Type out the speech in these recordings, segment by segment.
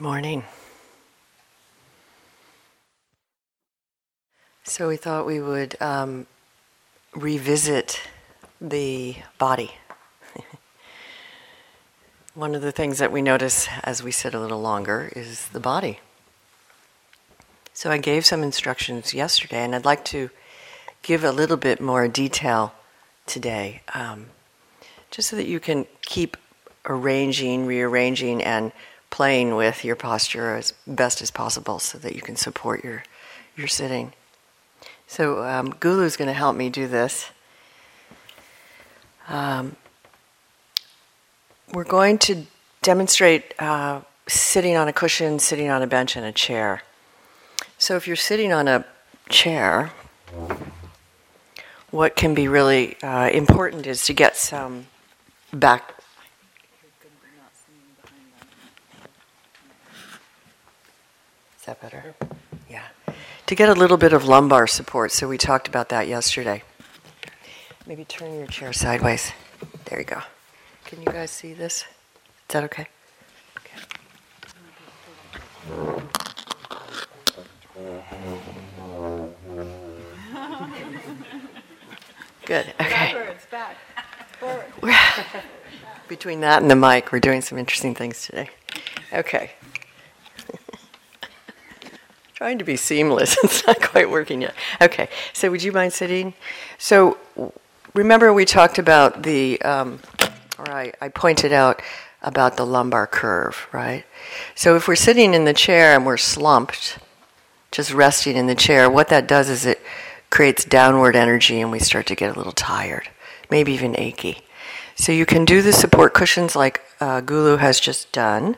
Good morning. So, we thought we would um, revisit the body. One of the things that we notice as we sit a little longer is the body. So, I gave some instructions yesterday, and I'd like to give a little bit more detail today, um, just so that you can keep arranging, rearranging, and playing with your posture as best as possible so that you can support your, your sitting. So, um, Gulu is going to help me do this. Um, we're going to demonstrate uh, sitting on a cushion, sitting on a bench, and a chair. So, if you're sitting on a chair, what can be really uh, important is to get some back that better? Yeah. To get a little bit of lumbar support, so we talked about that yesterday. Maybe turn your chair sideways. There you go. Can you guys see this? Is that okay? okay. Good. Okay. Backwards, back. Forward. Between that and the mic, we're doing some interesting things today. Okay. Trying to be seamless. It's not quite working yet. Okay. So, would you mind sitting? So, remember we talked about the, um, or I, I pointed out about the lumbar curve, right? So, if we're sitting in the chair and we're slumped, just resting in the chair, what that does is it creates downward energy and we start to get a little tired, maybe even achy. So you can do the support cushions like uh, Gulu has just done.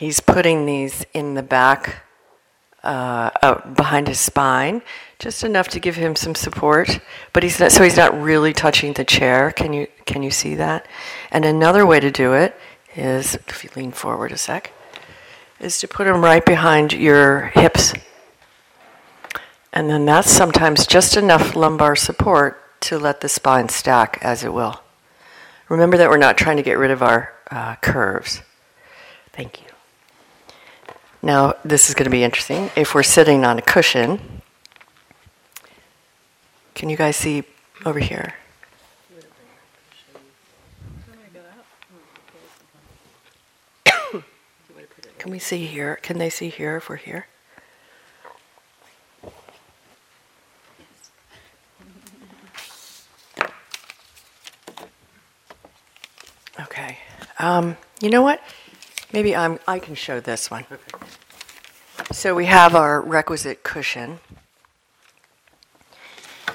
He's putting these in the back, uh, out behind his spine, just enough to give him some support. But he's not, so he's not really touching the chair. Can you can you see that? And another way to do it is, if you lean forward a sec, is to put them right behind your hips. And then that's sometimes just enough lumbar support to let the spine stack as it will. Remember that we're not trying to get rid of our uh, curves. Thank you. Now, this is going to be interesting. If we're sitting on a cushion, can you guys see over here? Can we see here? Can they see here if we're here? Okay. Um, you know what? Maybe I'm, I can show this one. So we have our requisite cushion.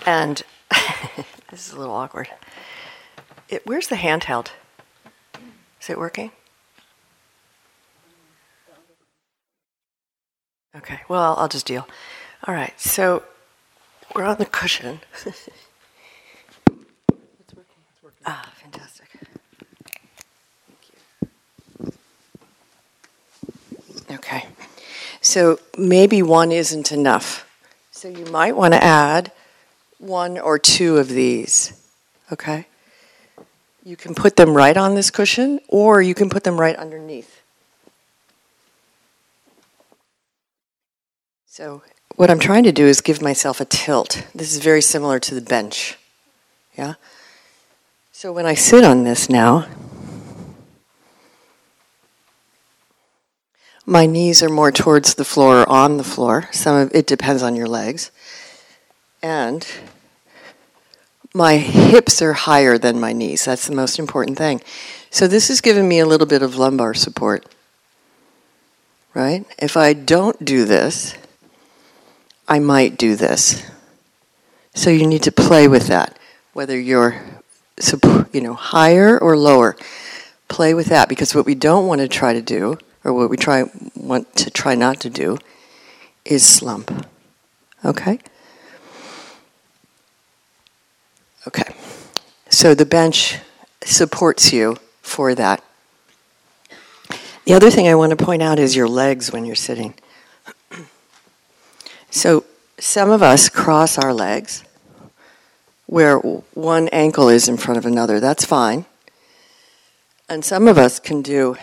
And this is a little awkward. It, where's the handheld? Is it working? Okay, well, I'll just deal. All right, so we're on the cushion. ah, fantastic. Okay, so maybe one isn't enough. So you might want to add one or two of these. Okay? You can put them right on this cushion, or you can put them right underneath. So, what I'm trying to do is give myself a tilt. This is very similar to the bench. Yeah? So, when I sit on this now, my knees are more towards the floor or on the floor. Some of it depends on your legs. And my hips are higher than my knees. That's the most important thing. So, this is giving me a little bit of lumbar support. Right? If I don't do this, I might do this. So you need to play with that, whether you're you know higher or lower. Play with that because what we don't want to try to do, or what we try want to try not to do, is slump. Okay. Okay. So the bench supports you for that. The other thing I want to point out is your legs when you're sitting. So some of us cross our legs where one ankle is in front of another. That's fine. And some of us can do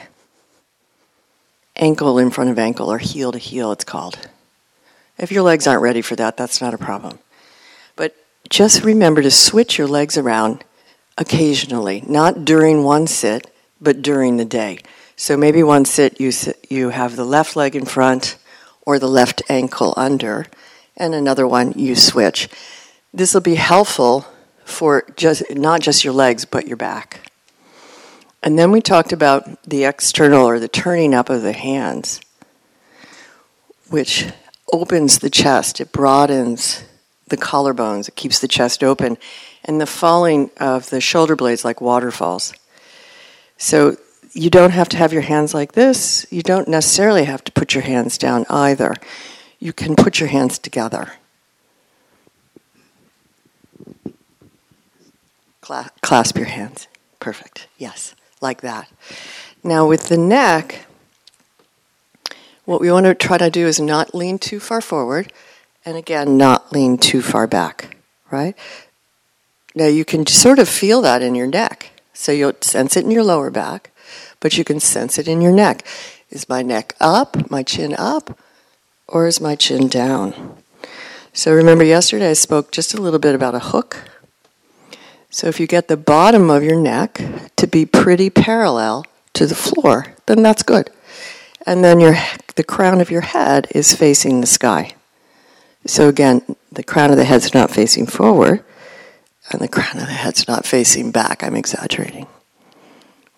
ankle in front of ankle or heel to heel, it's called. If your legs aren't ready for that, that's not a problem. But just remember to switch your legs around occasionally, not during one sit, but during the day. So maybe one sit you, sit, you have the left leg in front or the left ankle under, and another one you switch. This will be helpful for just not just your legs but your back. And then we talked about the external or the turning up of the hands, which opens the chest, it broadens the collarbones, it keeps the chest open, and the falling of the shoulder blades like waterfalls. So you don't have to have your hands like this. You don't necessarily have to put your hands down either. You can put your hands together. Cla- clasp your hands. Perfect. Yes like that. Now, with the neck, what we want to try to do is not lean too far forward, and again, not lean too far back, right? Now, you can sort of feel that in your neck. So you'll sense it in your lower back, but you can sense it in your neck. Is my neck up, my chin up, or is my chin down? So remember, yesterday I spoke just a little bit about a hook so if you get the bottom of your neck to be pretty parallel to the floor, then that's good. And then your the crown of your head is facing the sky. So again, the crown of the head's not facing forward, and the crown of the head's not facing back. I'm exaggerating.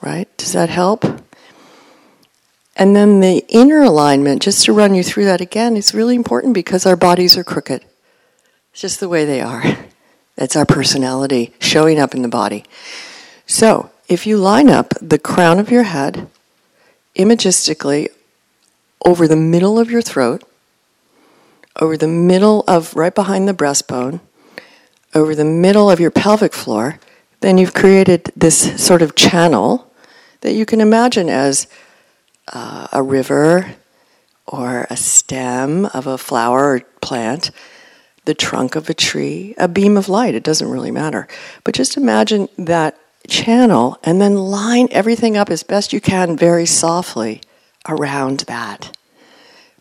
Right? Does that help? And then the inner alignment, just to run you through that again, is really important because our bodies are crooked. It's just the way they are. That's our personality showing up in the body. So, if you line up the crown of your head imagistically over the middle of your throat, over the middle of right behind the breastbone, over the middle of your pelvic floor, then you've created this sort of channel that you can imagine as uh, a river or a stem of a flower or plant the trunk of a tree, a beam of light, it doesn't really matter. But just imagine that channel and then line everything up as best you can very softly around that.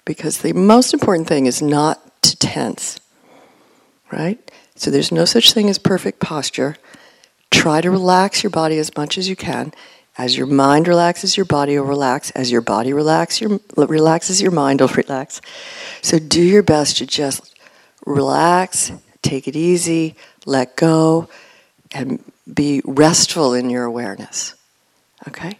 Because the most important thing is not to tense, right? So there's no such thing as perfect posture. Try to relax your body as much as you can. As your mind relaxes, your body will relax. As your body relax, your, relaxes, your mind will relax. So do your best to just relax, take it easy, let go, and be restful in your awareness. Okay?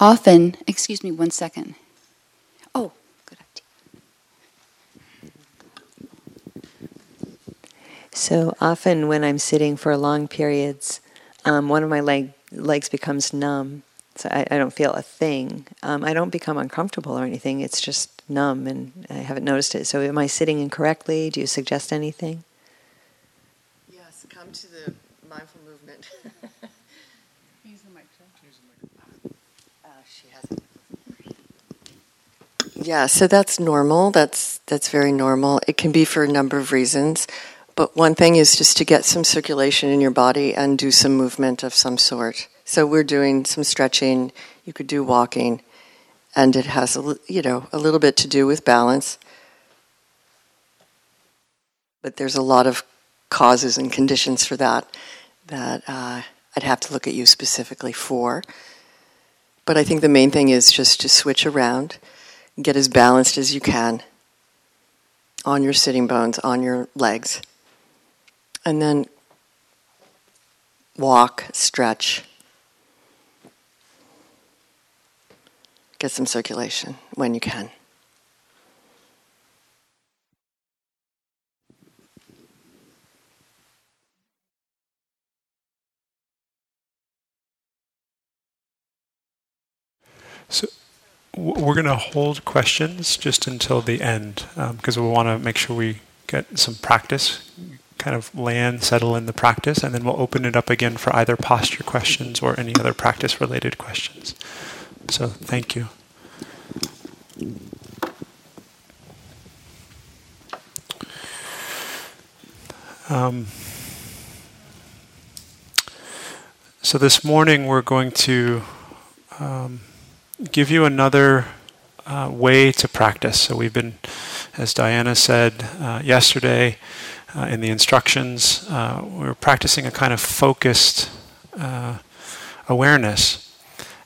Often, excuse me one second. Oh, good idea. So often, when I'm sitting for long periods, um, one of my leg, legs becomes numb. So I, I don't feel a thing. Um, I don't become uncomfortable or anything. It's just numb, and I haven't noticed it. So, am I sitting incorrectly? Do you suggest anything? Yes, come to the mindful movement. Yeah, so that's normal. That's that's very normal. It can be for a number of reasons, but one thing is just to get some circulation in your body and do some movement of some sort. So we're doing some stretching. You could do walking, and it has a you know a little bit to do with balance. But there's a lot of causes and conditions for that that uh, I'd have to look at you specifically for. But I think the main thing is just to switch around Get as balanced as you can on your sitting bones, on your legs. And then walk, stretch. Get some circulation when you can. So we're going to hold questions just until the end because um, we want to make sure we get some practice, kind of land, settle in the practice, and then we'll open it up again for either posture questions or any other practice related questions. So thank you. Um, so this morning we're going to um, give you another uh, way to practice. So we've been, as Diana said uh, yesterday uh, in the instructions, uh, we are practicing a kind of focused uh, awareness.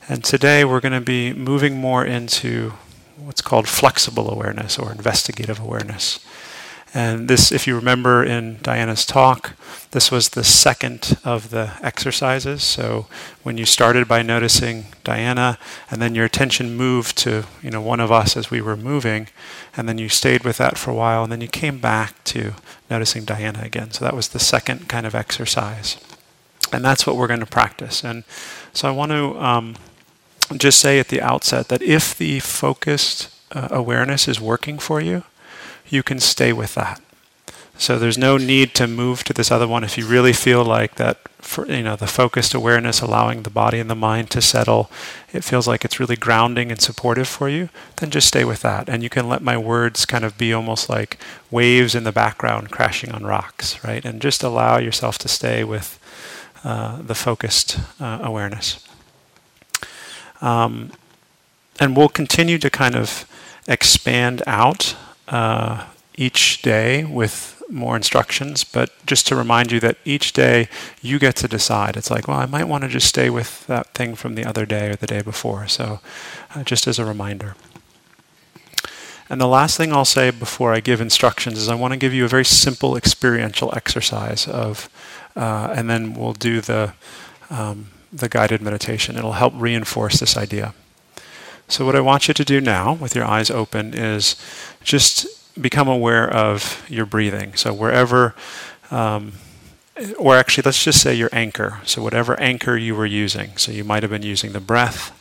And today we're going to be moving more into what's called flexible awareness or investigative awareness. And this, if you remember in Diana's talk, this was the second of the exercises. So when you started by noticing Diana, and then your attention moved to you know one of us as we were moving, and then you stayed with that for a while, and then you came back to noticing Diana again. So that was the second kind of exercise, and that's what we're going to practice. And so I want to um, just say at the outset that if the focused uh, awareness is working for you, you can stay with that. So there's no need to move to this other one if you really feel like that for, you know the focused awareness allowing the body and the mind to settle it feels like it's really grounding and supportive for you then just stay with that. And you can let my words kind of be almost like waves in the background crashing on rocks right? And just allow yourself to stay with uh, the focused uh, awareness. Um, and we'll continue to kind of expand out uh, each day with more instructions, but just to remind you that each day you get to decide. It's like, well, I might want to just stay with that thing from the other day or the day before. So, uh, just as a reminder. And the last thing I'll say before I give instructions is I want to give you a very simple experiential exercise of, uh, and then we'll do the um, the guided meditation. It'll help reinforce this idea. So, what I want you to do now, with your eyes open, is just become aware of your breathing. So, wherever, um, or actually, let's just say your anchor. So, whatever anchor you were using. So, you might have been using the breath.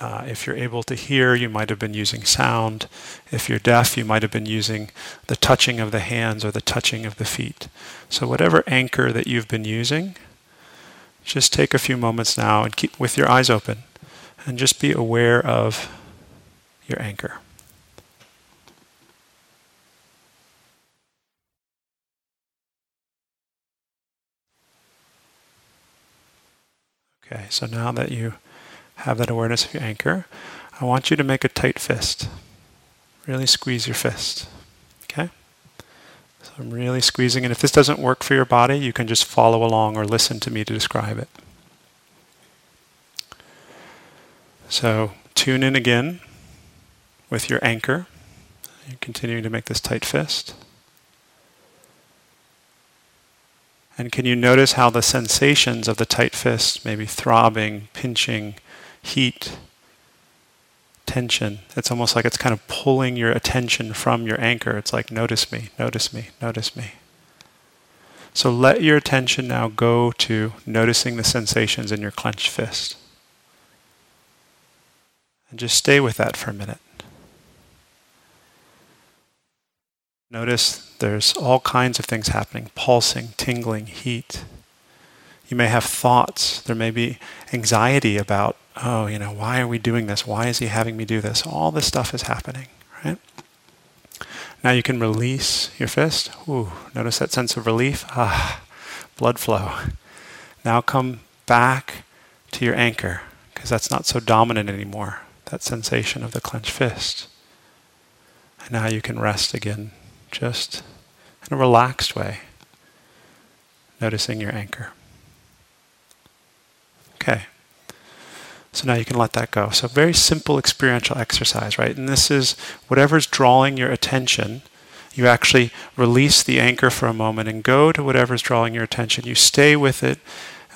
Uh, if you're able to hear, you might have been using sound. If you're deaf, you might have been using the touching of the hands or the touching of the feet. So, whatever anchor that you've been using, just take a few moments now and keep with your eyes open and just be aware of your anchor. Okay, so now that you have that awareness of your anchor, I want you to make a tight fist. Really squeeze your fist. Okay? So I'm really squeezing, and if this doesn't work for your body, you can just follow along or listen to me to describe it. So tune in again with your anchor. You're continuing to make this tight fist. And can you notice how the sensations of the tight fist, maybe throbbing, pinching, heat, tension, it's almost like it's kind of pulling your attention from your anchor. It's like, notice me, notice me, notice me. So let your attention now go to noticing the sensations in your clenched fist. And just stay with that for a minute. Notice there's all kinds of things happening pulsing, tingling, heat. You may have thoughts. There may be anxiety about, oh, you know, why are we doing this? Why is he having me do this? All this stuff is happening, right? Now you can release your fist. Ooh, notice that sense of relief. Ah, blood flow. Now come back to your anchor because that's not so dominant anymore that sensation of the clenched fist. And now you can rest again, just in a relaxed way, noticing your anchor. Okay. So now you can let that go. So, very simple experiential exercise, right? And this is whatever's drawing your attention, you actually release the anchor for a moment and go to whatever's drawing your attention. You stay with it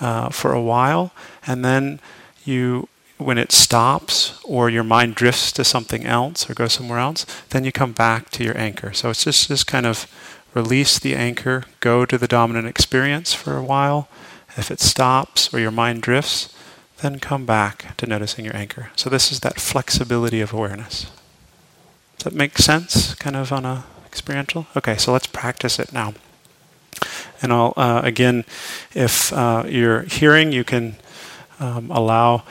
uh, for a while, and then you when it stops or your mind drifts to something else or goes somewhere else, then you come back to your anchor. So it's just this kind of release the anchor, go to the dominant experience for a while. If it stops or your mind drifts, then come back to noticing your anchor. So this is that flexibility of awareness. Does that make sense, kind of on a experiential? Okay, so let's practice it now. And I'll uh, again, if uh, you're hearing, you can um, allow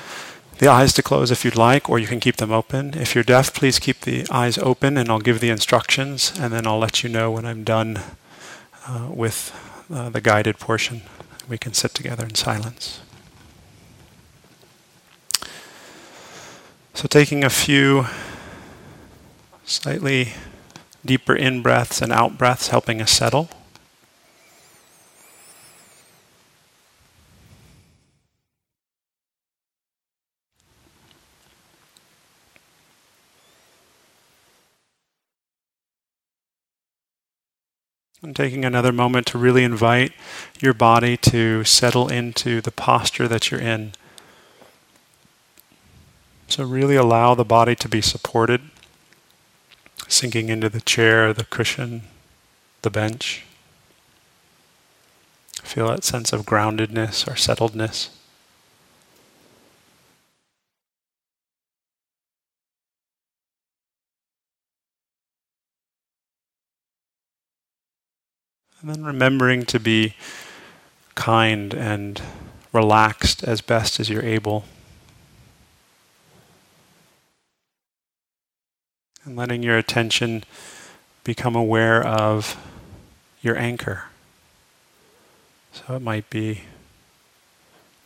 the eyes to close if you'd like, or you can keep them open. If you're deaf, please keep the eyes open, and I'll give the instructions, and then I'll let you know when I'm done uh, with uh, the guided portion. We can sit together in silence. So, taking a few slightly deeper in breaths and out breaths, helping us settle. And taking another moment to really invite your body to settle into the posture that you're in. So, really allow the body to be supported, sinking into the chair, the cushion, the bench. Feel that sense of groundedness or settledness. And then remembering to be kind and relaxed as best as you're able. And letting your attention become aware of your anchor. So it might be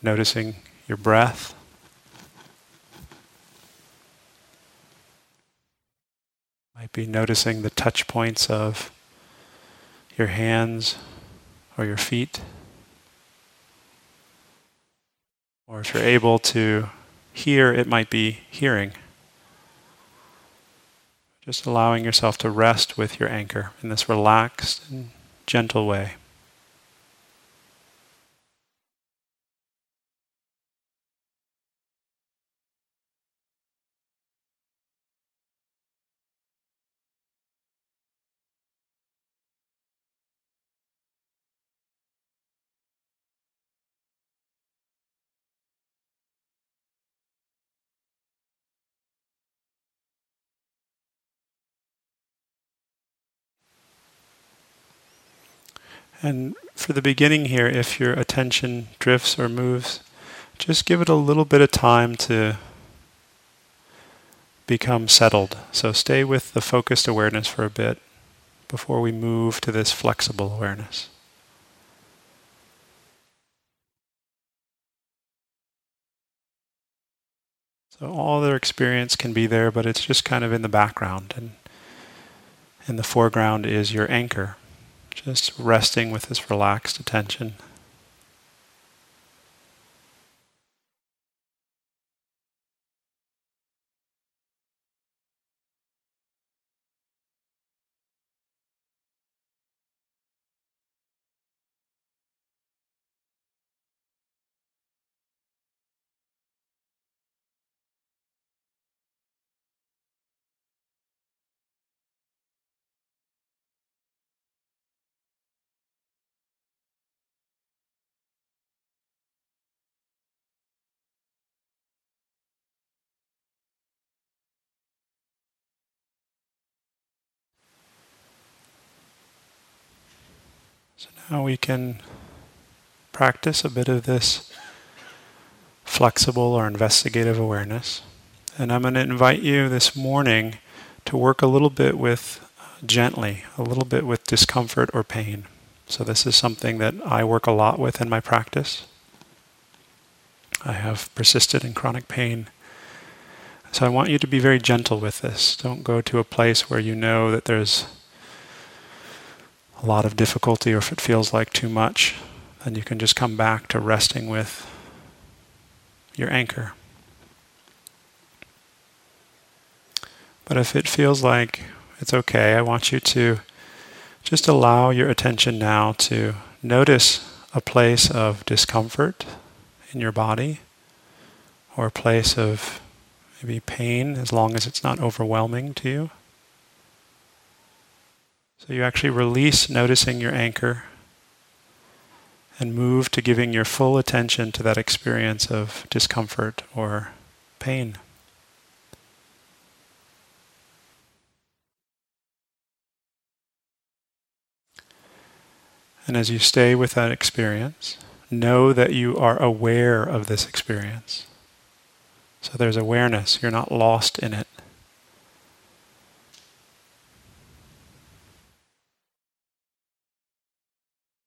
noticing your breath. Might be noticing the touch points of your hands or your feet. Or if you're able to hear, it might be hearing. Just allowing yourself to rest with your anchor in this relaxed and gentle way. And for the beginning here, if your attention drifts or moves, just give it a little bit of time to become settled. So stay with the focused awareness for a bit before we move to this flexible awareness. So all their experience can be there, but it's just kind of in the background. And in the foreground is your anchor. Just resting with this relaxed attention. Now we can practice a bit of this flexible or investigative awareness. And I'm going to invite you this morning to work a little bit with uh, gently, a little bit with discomfort or pain. So, this is something that I work a lot with in my practice. I have persisted in chronic pain. So, I want you to be very gentle with this. Don't go to a place where you know that there's a lot of difficulty or if it feels like too much, then you can just come back to resting with your anchor. But if it feels like it's okay, I want you to just allow your attention now to notice a place of discomfort in your body or a place of maybe pain as long as it's not overwhelming to you. So you actually release noticing your anchor and move to giving your full attention to that experience of discomfort or pain. And as you stay with that experience, know that you are aware of this experience. So there's awareness, you're not lost in it.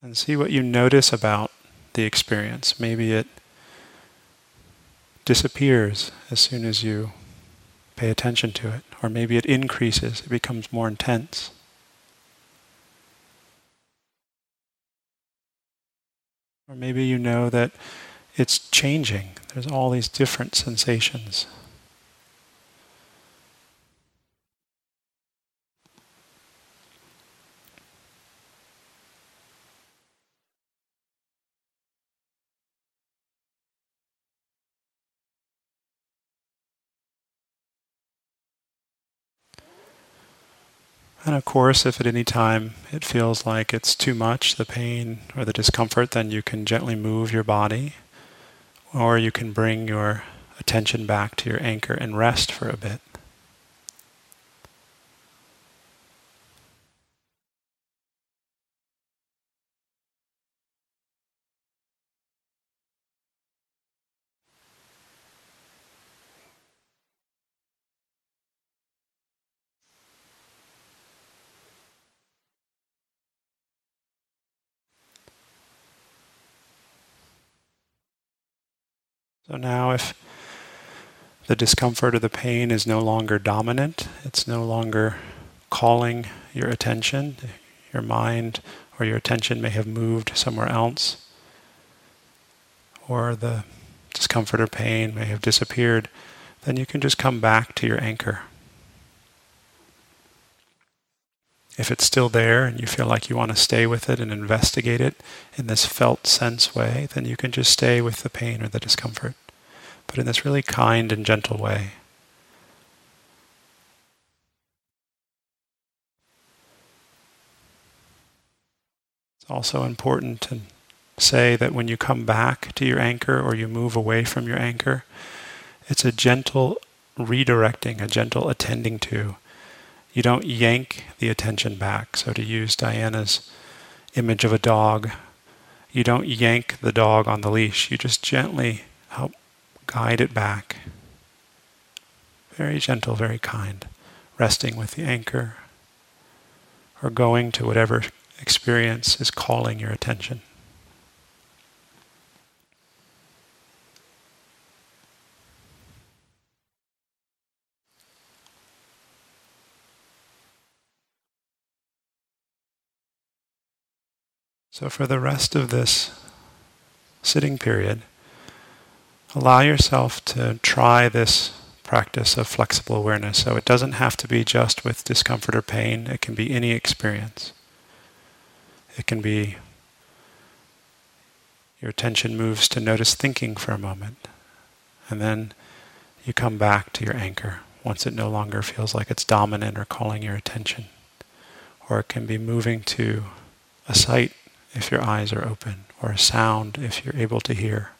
And see what you notice about the experience. Maybe it disappears as soon as you pay attention to it, or maybe it increases, it becomes more intense. Or maybe you know that it's changing. There's all these different sensations. And of course, if at any time it feels like it's too much, the pain or the discomfort, then you can gently move your body, or you can bring your attention back to your anchor and rest for a bit. So now, if the discomfort or the pain is no longer dominant, it's no longer calling your attention, your mind or your attention may have moved somewhere else, or the discomfort or pain may have disappeared, then you can just come back to your anchor. If it's still there and you feel like you want to stay with it and investigate it in this felt sense way, then you can just stay with the pain or the discomfort, but in this really kind and gentle way. It's also important to say that when you come back to your anchor or you move away from your anchor, it's a gentle redirecting, a gentle attending to you don't yank the attention back. So, to use Diana's image of a dog, you don't yank the dog on the leash. You just gently help guide it back. Very gentle, very kind. Resting with the anchor or going to whatever experience is calling your attention. So, for the rest of this sitting period, allow yourself to try this practice of flexible awareness. So, it doesn't have to be just with discomfort or pain, it can be any experience. It can be your attention moves to notice thinking for a moment, and then you come back to your anchor once it no longer feels like it's dominant or calling your attention. Or it can be moving to a sight if your eyes are open, or a sound if you're able to hear.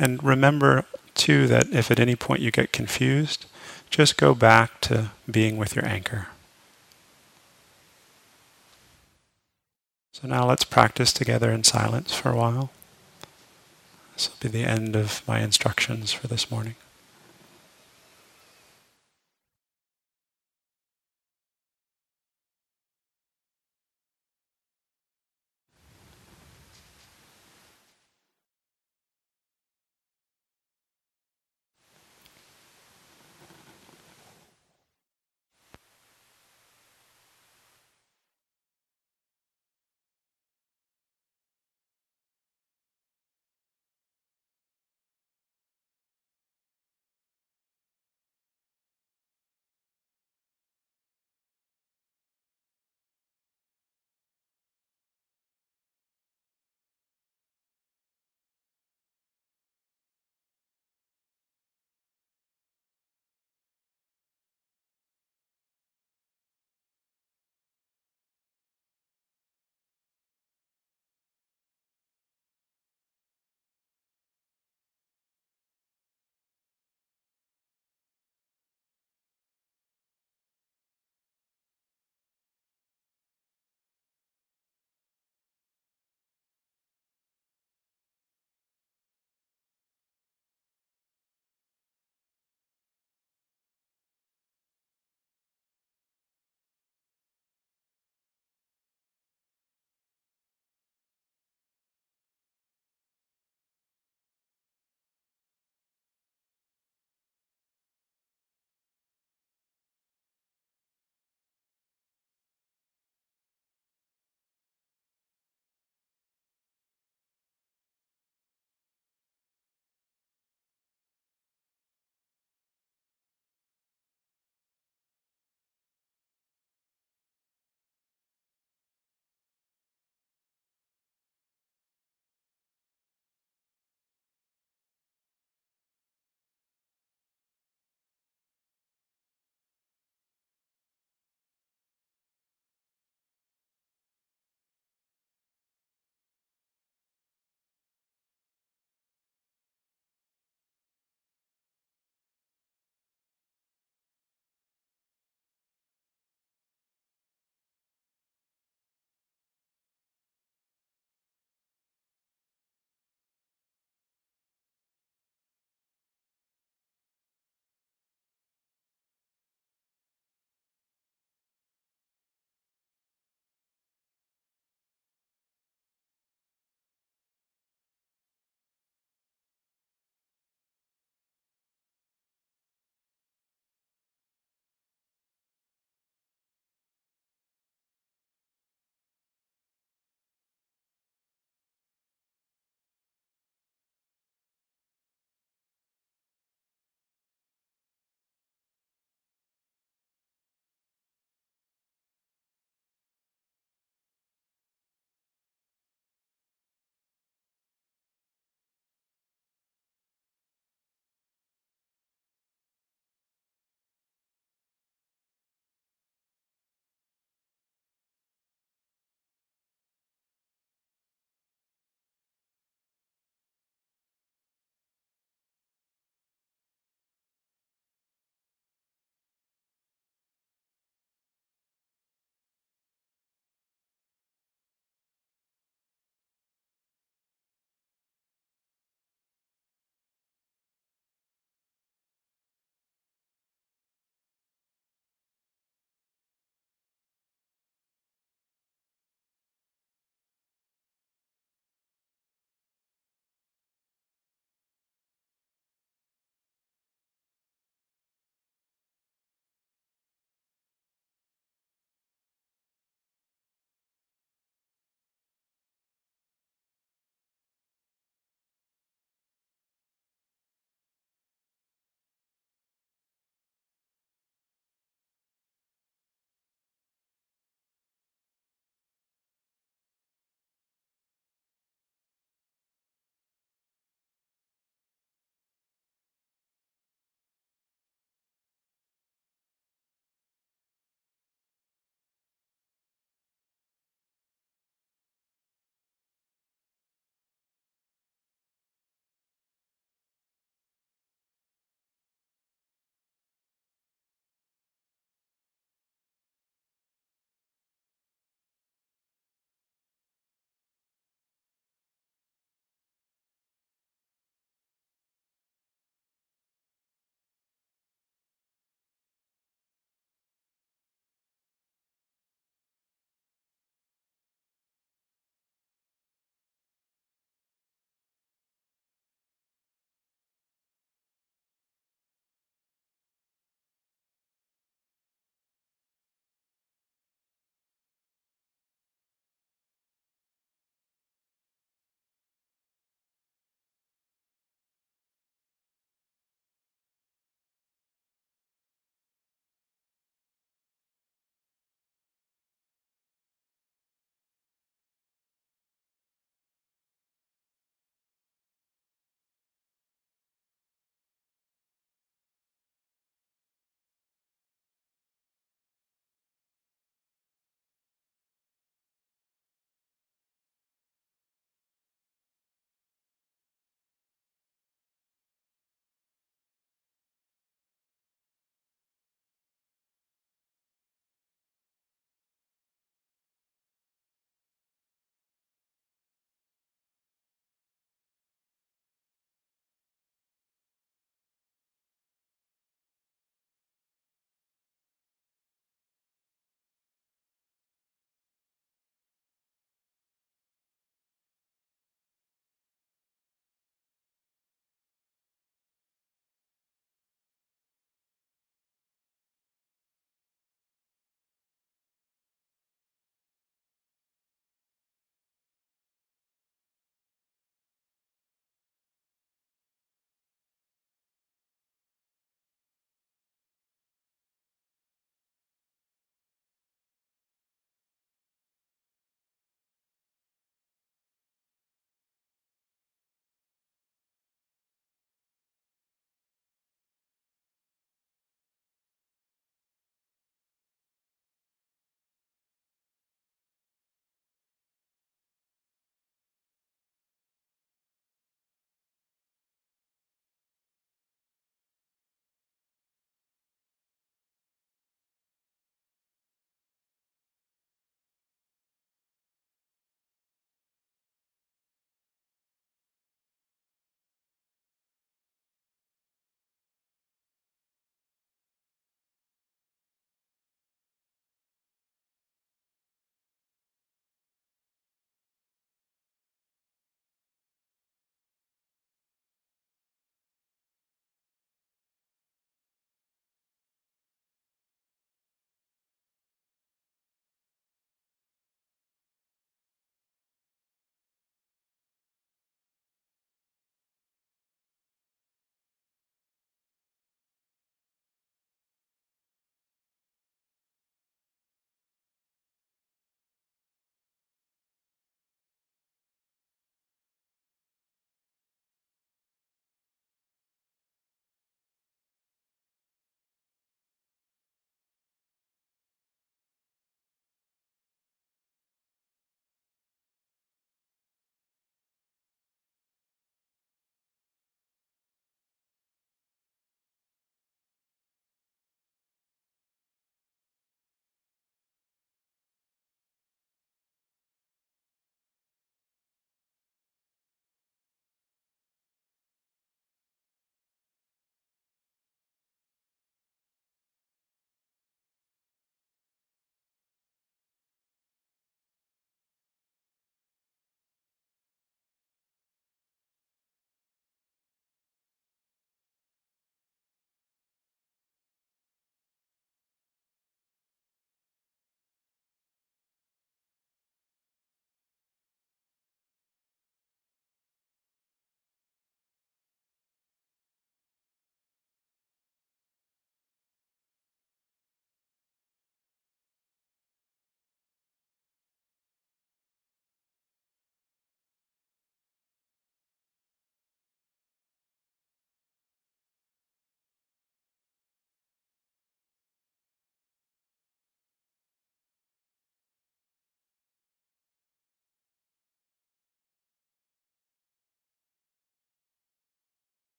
And remember, too, that if at any point you get confused, just go back to being with your anchor. So now let's practice together in silence for a while. This will be the end of my instructions for this morning.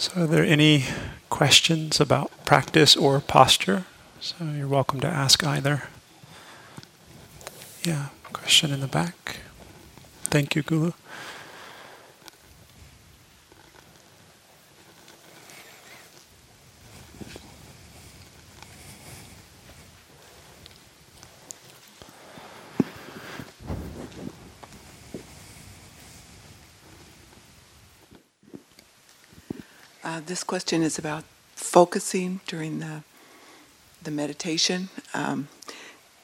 So, are there any questions about practice or posture? So, you're welcome to ask either. Yeah, question in the back. Thank you, Gulu. This question is about focusing during the the meditation, um,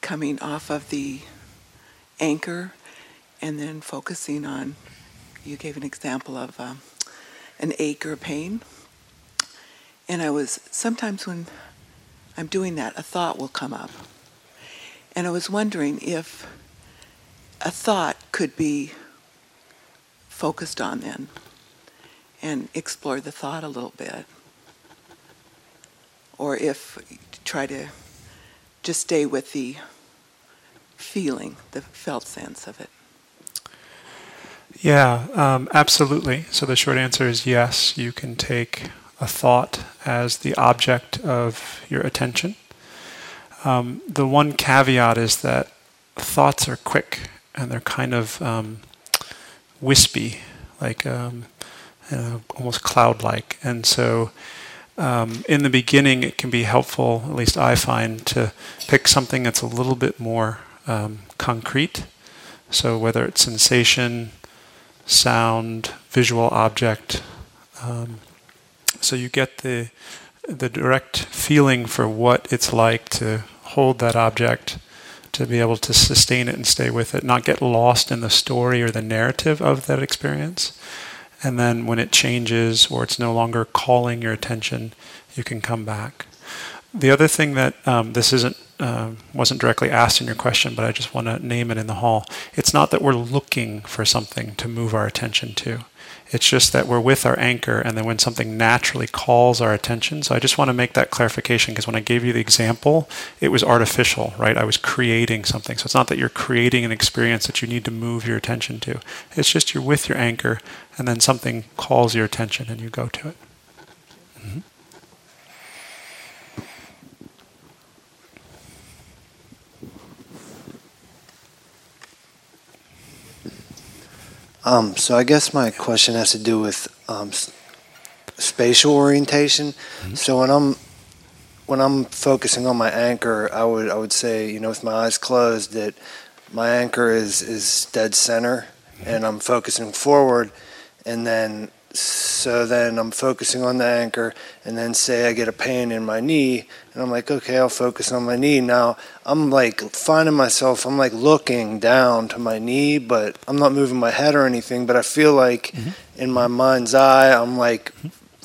coming off of the anchor, and then focusing on. You gave an example of um, an ache or pain, and I was sometimes when I'm doing that, a thought will come up, and I was wondering if a thought could be focused on then and explore the thought a little bit. Or if try to just stay with the feeling, the felt sense of it. Yeah, um, absolutely. So the short answer is yes, you can take a thought as the object of your attention. Um, the one caveat is that thoughts are quick and they're kind of um, wispy, like um, uh, almost cloud-like. And so, um, in the beginning, it can be helpful, at least I find, to pick something that's a little bit more um, concrete. So whether it's sensation, sound, visual object, um, so you get the the direct feeling for what it's like to hold that object, to be able to sustain it and stay with it, not get lost in the story or the narrative of that experience. And then when it changes or it's no longer calling your attention, you can come back. The other thing that um, this isn't uh, wasn't directly asked in your question, but I just want to name it in the hall. It's not that we're looking for something to move our attention to. It's just that we're with our anchor, and then when something naturally calls our attention. So I just want to make that clarification because when I gave you the example, it was artificial, right? I was creating something. So it's not that you're creating an experience that you need to move your attention to. It's just you're with your anchor, and then something calls your attention, and you go to it. Um, so I guess my question has to do with um, s- spatial orientation. Mm-hmm. So when I'm when I'm focusing on my anchor, I would I would say you know with my eyes closed that my anchor is is dead center, Mm-hmm. and I'm focusing forward, and then so then I'm focusing on the anchor, and then say I get a pain in my knee, and I'm like, okay, I'll focus on my knee. Now I'm like finding myself, I'm like looking down to my knee, but I'm not moving my head or anything, but I feel like in my mind's eye, I'm like,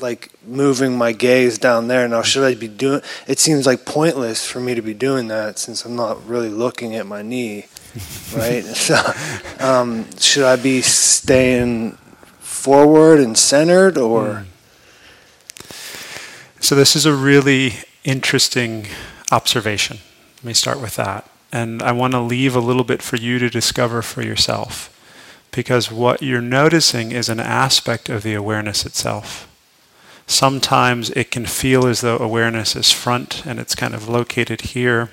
like moving my gaze down there. Now, should I be doing? It seems like pointless for me to be doing that since I'm not really looking at my knee, right? so, um, should I be staying forward and centered, or? Hmm. So this is a really interesting observation. Let me start with that. And I want to leave a little bit for you to discover for yourself. Because what you're noticing is an aspect of the awareness itself. Sometimes it can feel as though awareness is front and it's kind of located here.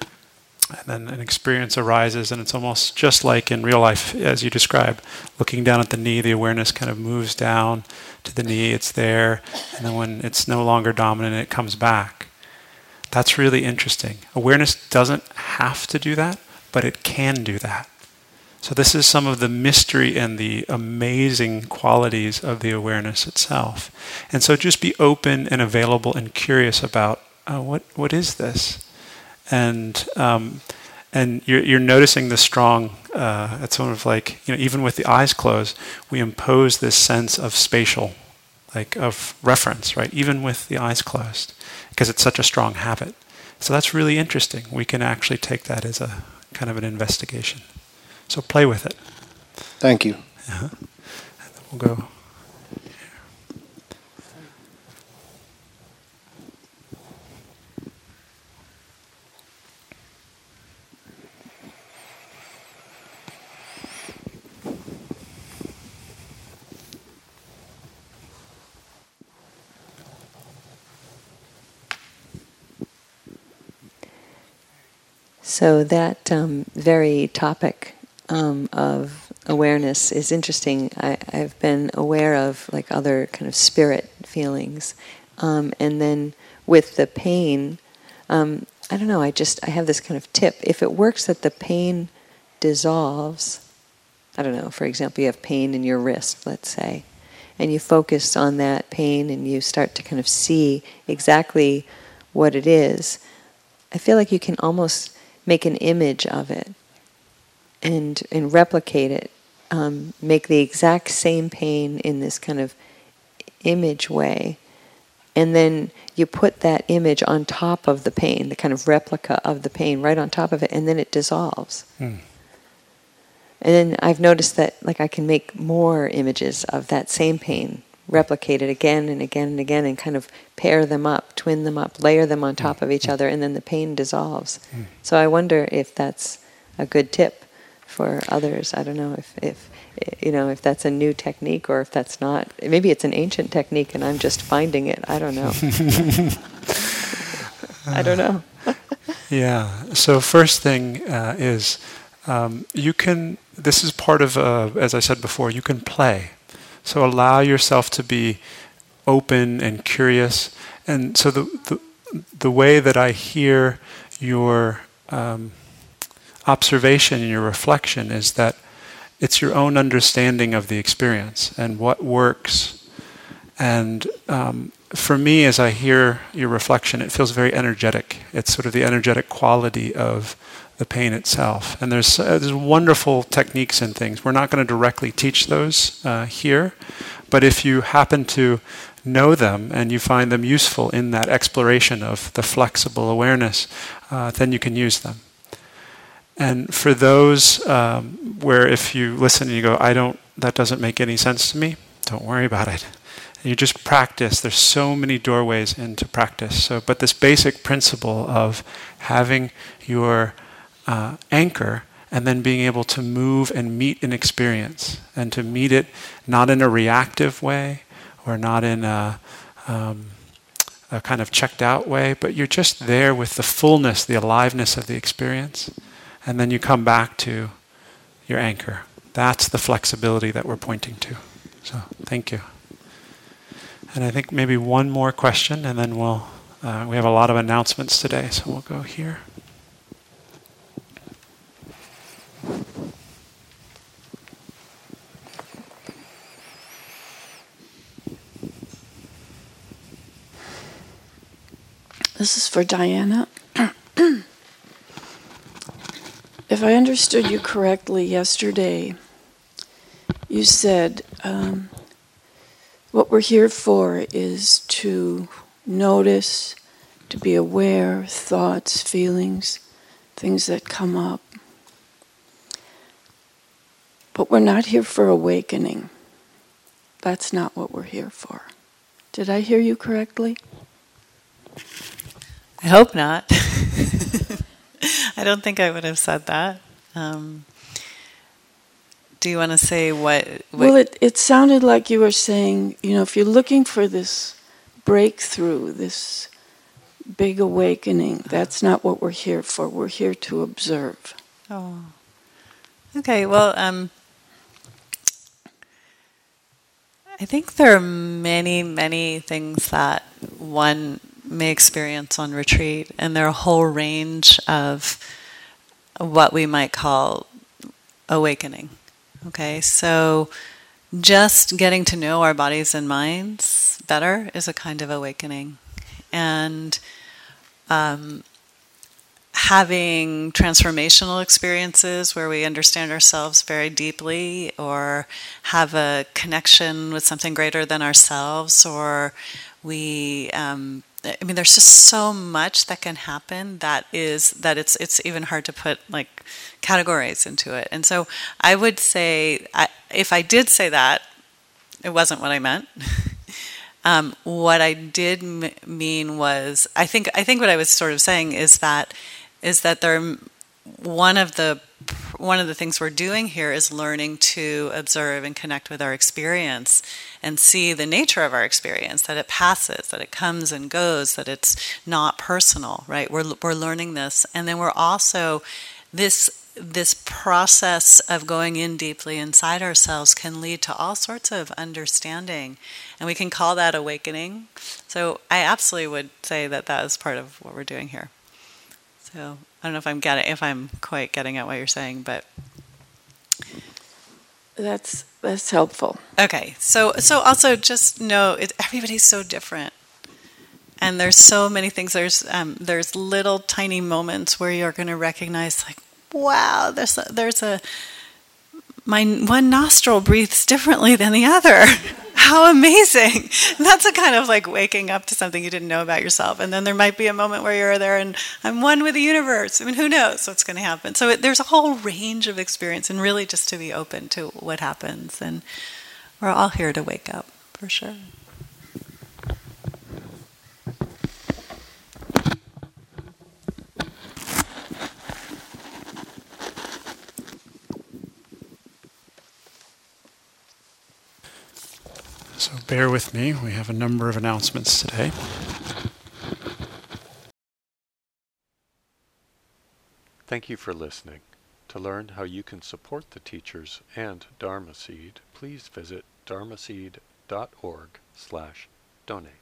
And then an experience arises, and it's almost just like in real life, as you describe, looking down at the knee, the awareness kind of moves down to the knee, it's there, and then when it's no longer dominant, it comes back. That's really interesting. Awareness doesn't have to do that, but it can do that. So, this is some of the mystery and the amazing qualities of the awareness itself. And so, just be open and available and curious about uh, what, what is this? And, um, and you're, you're noticing the strong, uh, it's sort of like, you know, even with the eyes closed, we impose this sense of spatial, like of reference, right? Even with the eyes closed, because it's such a strong habit. So that's really interesting. We can actually take that as a kind of an investigation. So play with it. Thank you. Uh-huh. We'll go. So that um, very topic um, of awareness is interesting. I, have been aware of like other kind of spirit feelings, um, and then with the pain, um, I don't know. I just I have this kind of tip. If it works that the pain dissolves, I don't know. For example, you have pain in your wrist, let's say, and you focus on that pain, and you start to kind of see exactly what it is. I feel like you can almost make an image of it and and replicate it, um, make the exact same pain in this kind of image way, and then you put that image on top of the pain, the kind of replica of the pain, right on top of it, and then it dissolves. Mm. And then I've noticed that like I can make more images of that same pain, replicate it again and again and again, and kind of pair them up, twin them up, layer them on top of each hmm. other, and then the pain dissolves. Mm. So I wonder if that's a good tip for others. I don't know if, if you know if that's a new technique or if that's not. Maybe it's an ancient technique and I'm just finding it. I don't know. I don't know. yeah. So first thing uh, is um, you can. This is part of, uh, as I said before, you can play. So allow yourself to be open and curious. And so the the, the way that I hear your um, observation and your reflection is that it's your own understanding of the experience and what works. And um, for me, as I hear your reflection, it feels very energetic. It's sort of the energetic quality of the pain itself. And there's, uh, there's wonderful techniques and things. We're not going to directly teach those uh, here, but if you happen to know them and you find them useful in that exploration of the flexible awareness, uh, then you can use them. And for those um, where if you listen and you go, I don't, that doesn't make any sense to me, don't worry about it. You just practice. There's so many doorways into practice. So, but this basic principle of having your uh, anchor and then being able to move and meet an experience and to meet it not in a reactive way or not in a, um, a kind of checked out way, but you're just there with the fullness, the aliveness of the experience and then you come back to your anchor. That's the flexibility that we're pointing to. So, thank you. And I think maybe one more question, and then we'll. Uh, we have a lot of announcements today, so we'll go here. This is for Diana. If I understood you correctly yesterday, you said um, what we're here for is to notice, to be aware, thoughts, feelings, things that come up. But we're not here for awakening. That's not what we're here for. Did I hear you correctly? I hope not. I don't think I would have said that. Um, do you want to say what, what? Well, it, it sounded like you were saying, you know, if you're looking for this breakthrough, this big awakening, that's not what we're here for. We're here to observe. Oh. Okay, well, um, I think there are many, many things that one may experience on retreat, and there are a whole range of what we might call awakening. Okay, so just getting to know our bodies and minds better is a kind of awakening. And um, having transformational experiences where we understand ourselves very deeply or have a connection with something greater than ourselves or we um, I mean, there's just so much that can happen that is that it's it's even hard to put like categories into it. And so I would say, I, if I did say that, it wasn't what I meant. um, what I did m- mean was, I think I think what I was sort of saying is that is that there one of the one of the things we're doing here is learning to observe and connect with our experience and see the nature of our experience that it passes that it comes and goes that it's not personal right? We're we're learning this. And then we're also this this process of going in deeply inside ourselves can lead to all sorts of understanding. And we can call that awakening. So i absolutely would say that that is part of what we're doing here so I don't know if I'm getting if I'm quite getting at what you're saying, but that's that's helpful. Okay, so so also just know it, everybody's so different, and there's so many things. There's um, there's little tiny moments where you're going to recognize like, wow, there's a, there's a my one nostril breathes differently than the other. How amazing. That's a kind of like waking up to something you didn't know about yourself. And then there might be a moment where you're there and I'm one with the universe. I mean, who knows what's going to happen? So it, there's a whole range of experience, and really just to be open to what happens. And we're all here to wake up, for sure. So bear with me. We have a number of announcements today. Thank you for listening. To learn how you can support the teachers and Dharma Seed, please visit dharmaseed.org slash donate.